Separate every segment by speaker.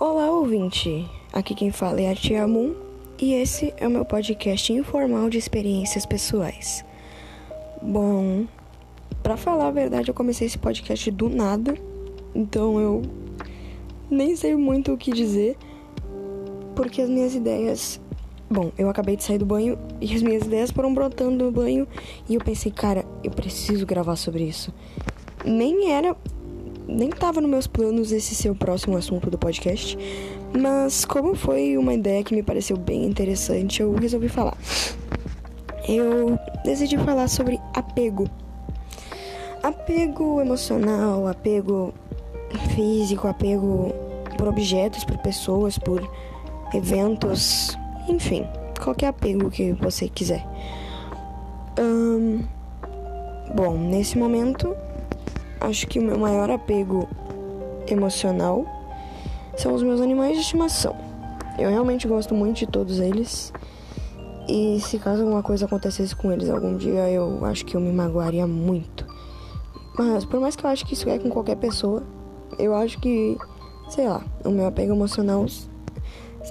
Speaker 1: Olá, ouvinte! Aqui quem fala é a Tia Moon e esse é o meu podcast informal de experiências pessoais. Bom, para falar a verdade, eu comecei esse podcast do nada, então eu nem sei muito o que dizer, porque as minhas ideias. Bom, eu acabei de sair do banho e as minhas ideias foram brotando no banho e eu pensei, cara, eu preciso gravar sobre isso. Nem era nem estava nos meus planos esse ser o próximo assunto do podcast, mas como foi uma ideia que me pareceu bem interessante, eu resolvi falar. Eu decidi falar sobre apego. Apego emocional, apego físico, apego por objetos, por pessoas, por eventos, enfim, qualquer apego que você quiser. bom, nesse momento acho que o meu maior apego emocional são os meus animais de estimação. Eu realmente gosto muito de todos eles. E se caso alguma coisa acontecesse com eles algum dia, eu acho que eu me magoaria muito. Mas por mais que eu acho que isso é com qualquer pessoa, eu acho que, sei lá, o meu apego emocional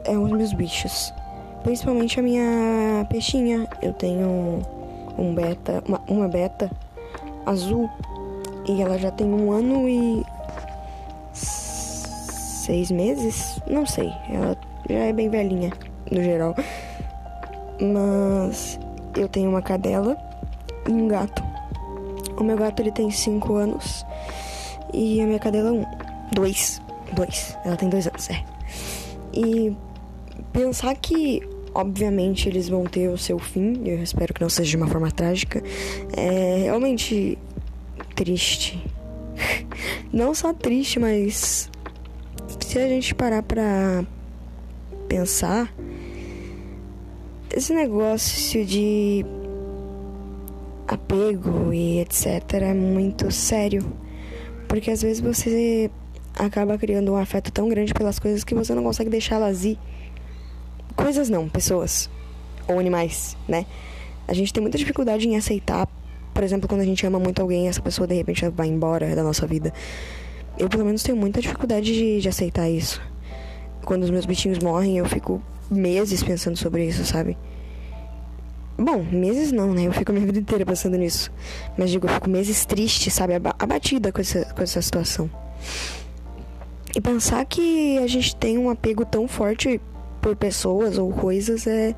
Speaker 1: é os meus bichos. Principalmente a minha peixinha. Eu tenho um beta, uma, uma beta azul e ela já tem um ano e seis meses? Não sei. Ela já é bem velhinha, no geral. Mas eu tenho uma cadela e um gato. O meu gato ele tem cinco anos e a minha cadela um. Dois. Dois. Ela tem dois anos, é. E pensar que obviamente eles vão ter o seu fim, eu espero que não seja de uma forma trágica, é realmente triste. Não só triste, mas se a gente parar pra pensar, esse negócio de apego e etc é muito sério. Porque às vezes você acaba criando um afeto tão grande pelas coisas que você não consegue deixá-las ir. Coisas não, pessoas ou animais, né? A gente tem muita dificuldade em aceitar por exemplo, quando a gente ama muito alguém, essa pessoa de repente vai embora da nossa vida. Eu, pelo menos, tenho muita dificuldade de, de aceitar isso. Quando os meus bichinhos morrem, eu fico meses pensando sobre isso, sabe? Bom, meses não, né? Eu fico a minha vida inteira pensando nisso. Mas digo, eu fico meses triste, sabe? Abatida com essa, com essa situação. E pensar que a gente tem um apego tão forte por pessoas ou coisas é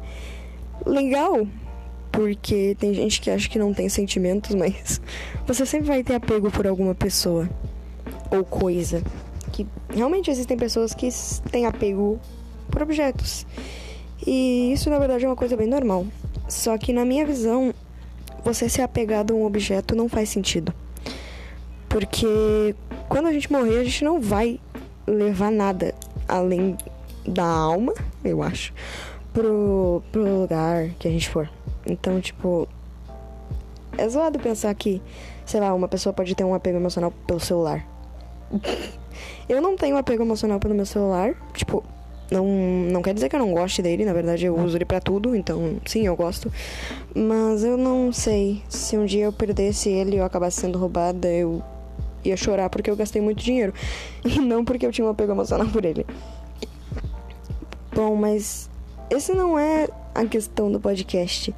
Speaker 1: legal, porque tem gente que acha que não tem sentimentos, mas você sempre vai ter apego por alguma pessoa ou coisa. Que realmente existem pessoas que têm apego por objetos. E isso na verdade é uma coisa bem normal. Só que na minha visão, você ser apegado a um objeto não faz sentido. Porque quando a gente morrer, a gente não vai levar nada além da alma, eu acho, pro, pro lugar que a gente for. Então, tipo, é zoado pensar que, sei lá, uma pessoa pode ter um apego emocional pelo celular. eu não tenho apego emocional pelo meu celular, tipo, não, não quer dizer que eu não goste dele, na verdade eu uso ele para tudo, então sim, eu gosto. Mas eu não sei se um dia eu perdesse ele e eu acabasse sendo roubada, eu ia chorar porque eu gastei muito dinheiro e não porque eu tinha um apego emocional por ele. Bom, mas esse não é a questão do podcast.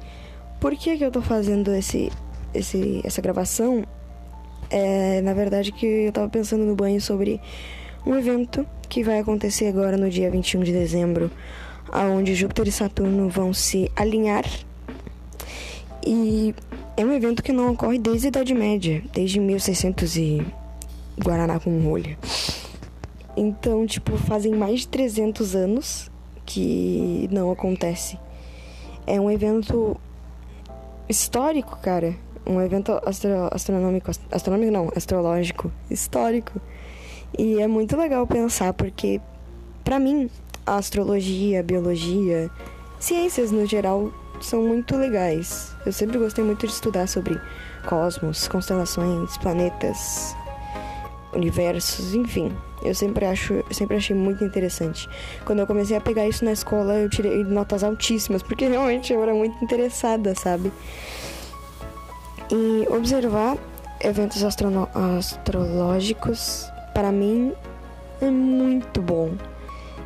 Speaker 1: Por que, que eu tô fazendo esse, esse, essa gravação? É, na verdade, que eu tava pensando no banho sobre um evento que vai acontecer agora no dia 21 de dezembro, aonde Júpiter e Saturno vão se alinhar. E é um evento que não ocorre desde a Idade Média, desde 1600 e Guaraná com rolha. Então, tipo, fazem mais de 300 anos que não acontece. É um evento histórico, cara. Um evento astro astronômico, astronômico não, astrológico, histórico. E é muito legal pensar porque para mim a astrologia, a biologia, ciências no geral são muito legais. Eu sempre gostei muito de estudar sobre cosmos, constelações, planetas, universos, enfim. Eu sempre acho, sempre achei muito interessante. Quando eu comecei a pegar isso na escola, eu tirei notas altíssimas, porque realmente eu era muito interessada, sabe? E observar eventos astrológicos, para mim, é muito bom.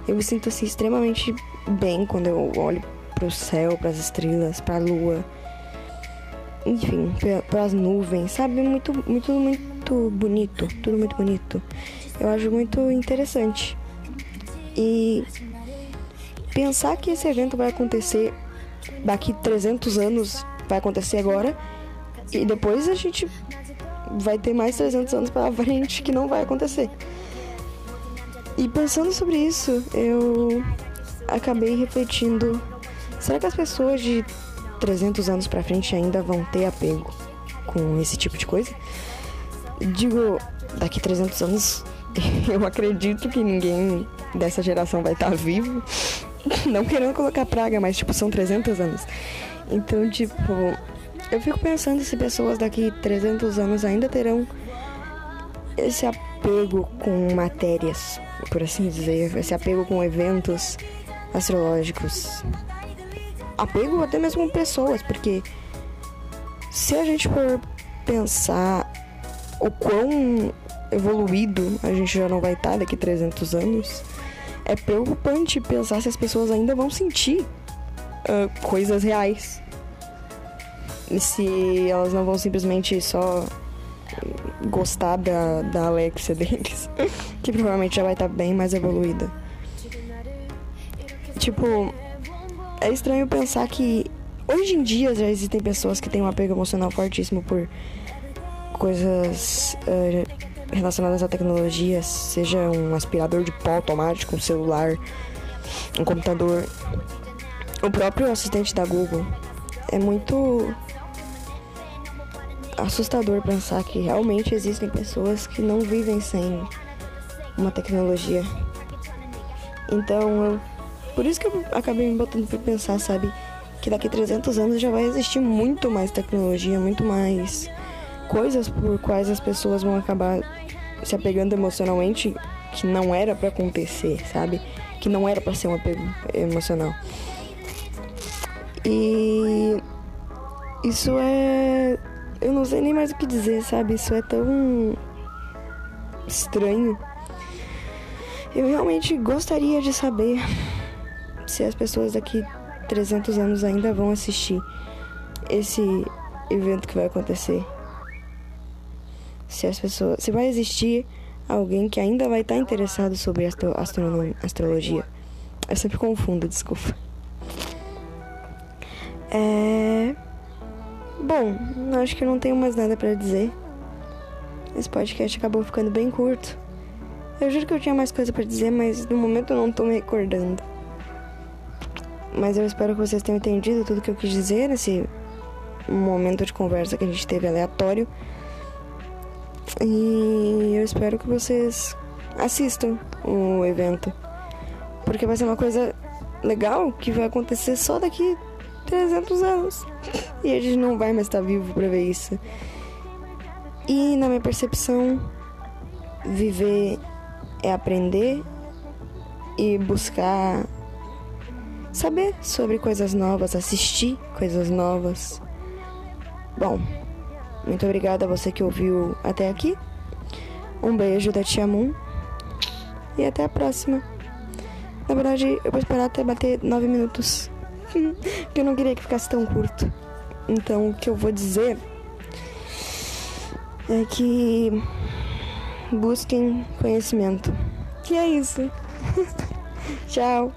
Speaker 1: Eu me sinto assim extremamente bem quando eu olho pro céu, para as estrelas, para a lua. Enfim, para as nuvens, sabe? Muito, muito, muito bonito. Tudo muito bonito. Eu acho muito interessante. E pensar que esse evento vai acontecer daqui 300 anos, vai acontecer agora, e depois a gente vai ter mais 300 anos pela frente que não vai acontecer. E pensando sobre isso, eu acabei refletindo: será que as pessoas de 300 anos para frente ainda vão ter apego com esse tipo de coisa? Digo, daqui 300 anos eu acredito que ninguém dessa geração vai estar tá vivo. Não querendo colocar praga, mas tipo, são 300 anos. Então, tipo, eu fico pensando se pessoas daqui 300 anos ainda terão esse apego com matérias, por assim dizer, esse apego com eventos astrológicos. Apego até mesmo com pessoas, porque se a gente for pensar o quão evoluído a gente já não vai estar daqui 300 anos, é preocupante pensar se as pessoas ainda vão sentir uh, coisas reais. E se elas não vão simplesmente só gostar da, da Alexia deles, que provavelmente já vai estar bem mais evoluída. Tipo, é estranho pensar que hoje em dia já existem pessoas que têm um apego emocional fortíssimo por coisas uh, relacionadas à tecnologia, seja um aspirador de pó automático, um celular, um computador, o próprio assistente da Google. É muito assustador pensar que realmente existem pessoas que não vivem sem uma tecnologia. Então, eu, por isso que eu acabei me botando para pensar, sabe, que daqui a 300 anos já vai existir muito mais tecnologia, muito mais coisas por quais as pessoas vão acabar se apegando emocionalmente que não era para acontecer, sabe? Que não era para ser um apego emocional. E isso é eu não sei nem mais o que dizer, sabe? Isso é tão estranho. Eu realmente gostaria de saber se as pessoas daqui 300 anos ainda vão assistir esse evento que vai acontecer se as pessoas, se vai existir alguém que ainda vai estar interessado sobre astro, astrologia. Eu sempre confundo, desculpa. É... Bom, acho que não tenho mais nada para dizer. Esse podcast acabou ficando bem curto. Eu juro que eu tinha mais coisa para dizer, mas no momento eu não tô me recordando. Mas eu espero que vocês tenham entendido tudo que eu quis dizer nesse momento de conversa que a gente teve aleatório. E eu espero que vocês assistam o evento. Porque vai ser uma coisa legal que vai acontecer só daqui 300 anos. E a gente não vai mais estar vivo para ver isso. E na minha percepção, viver é aprender e buscar saber sobre coisas novas, assistir coisas novas. Bom, muito obrigada a você que ouviu até aqui. Um beijo da Tia Moon. E até a próxima. Na verdade, eu vou esperar até bater nove minutos. Porque eu não queria que ficasse tão curto. Então, o que eu vou dizer é que busquem conhecimento. Que é isso. Tchau.